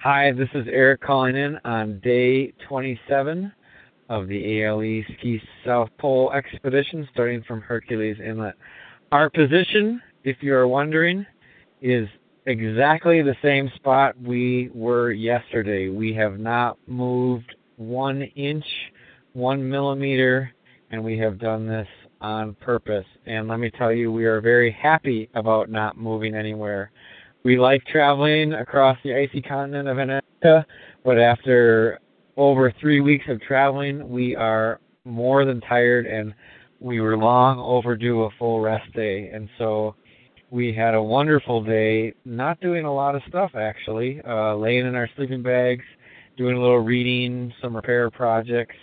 Hi, this is Eric calling in on day 27 of the ALE Ski South Pole expedition starting from Hercules Inlet. Our position, if you're wondering, is exactly the same spot we were yesterday. We have not moved one inch, one millimeter, and we have done this on purpose. And let me tell you, we are very happy about not moving anywhere. We like traveling across the icy continent of Antarctica, but after over three weeks of traveling, we are more than tired and we were long overdue a full rest day. And so we had a wonderful day, not doing a lot of stuff actually, uh, laying in our sleeping bags, doing a little reading, some repair projects.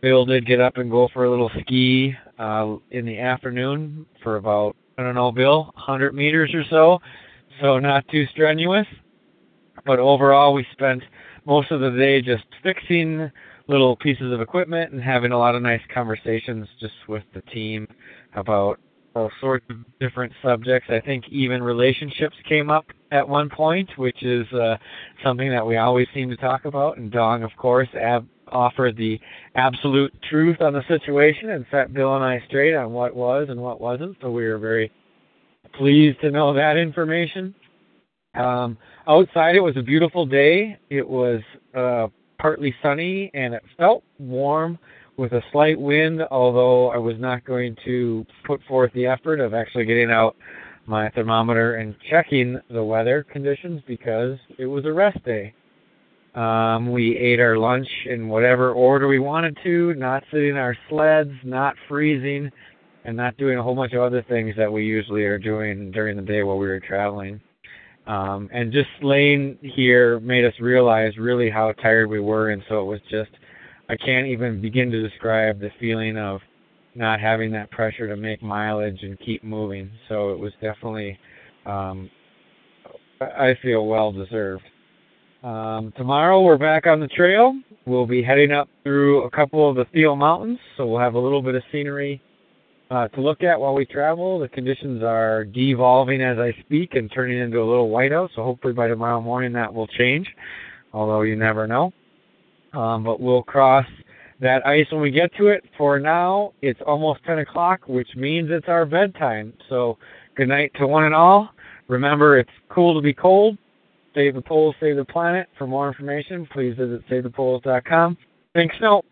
Bill did get up and go for a little ski uh, in the afternoon for about, I don't know, Bill, 100 meters or so so not too strenuous. But overall, we spent most of the day just fixing little pieces of equipment and having a lot of nice conversations just with the team about all sorts of different subjects. I think even relationships came up at one point, which is uh, something that we always seem to talk about. And Dong, of course, ab- offered the absolute truth on the situation and set Bill and I straight on what was and what wasn't. So we were very pleased to know that information. Um, outside, it was a beautiful day. It was uh, partly sunny and it felt warm with a slight wind, although I was not going to put forth the effort of actually getting out my thermometer and checking the weather conditions because it was a rest day. Um, we ate our lunch in whatever order we wanted to, not sitting in our sleds, not freezing, and not doing a whole bunch of other things that we usually are doing during the day while we were traveling. Um, and just laying here made us realize really how tired we were, and so it was just I can't even begin to describe the feeling of not having that pressure to make mileage and keep moving. So it was definitely um, I feel well deserved. Um, tomorrow we're back on the trail. We'll be heading up through a couple of the Thiel Mountains, so we'll have a little bit of scenery uh, to look at while we travel. The conditions are devolving as I speak and turning into a little whiteout, so hopefully by tomorrow morning that will change, although you never know. Um, but we'll cross that ice when we get to it. For now, it's almost 10 o'clock, which means it's our bedtime. So good night to one and all. Remember, it's cool to be cold. Save the poles, save the planet. For more information, please visit savethepoles.com. Thanks, Snow.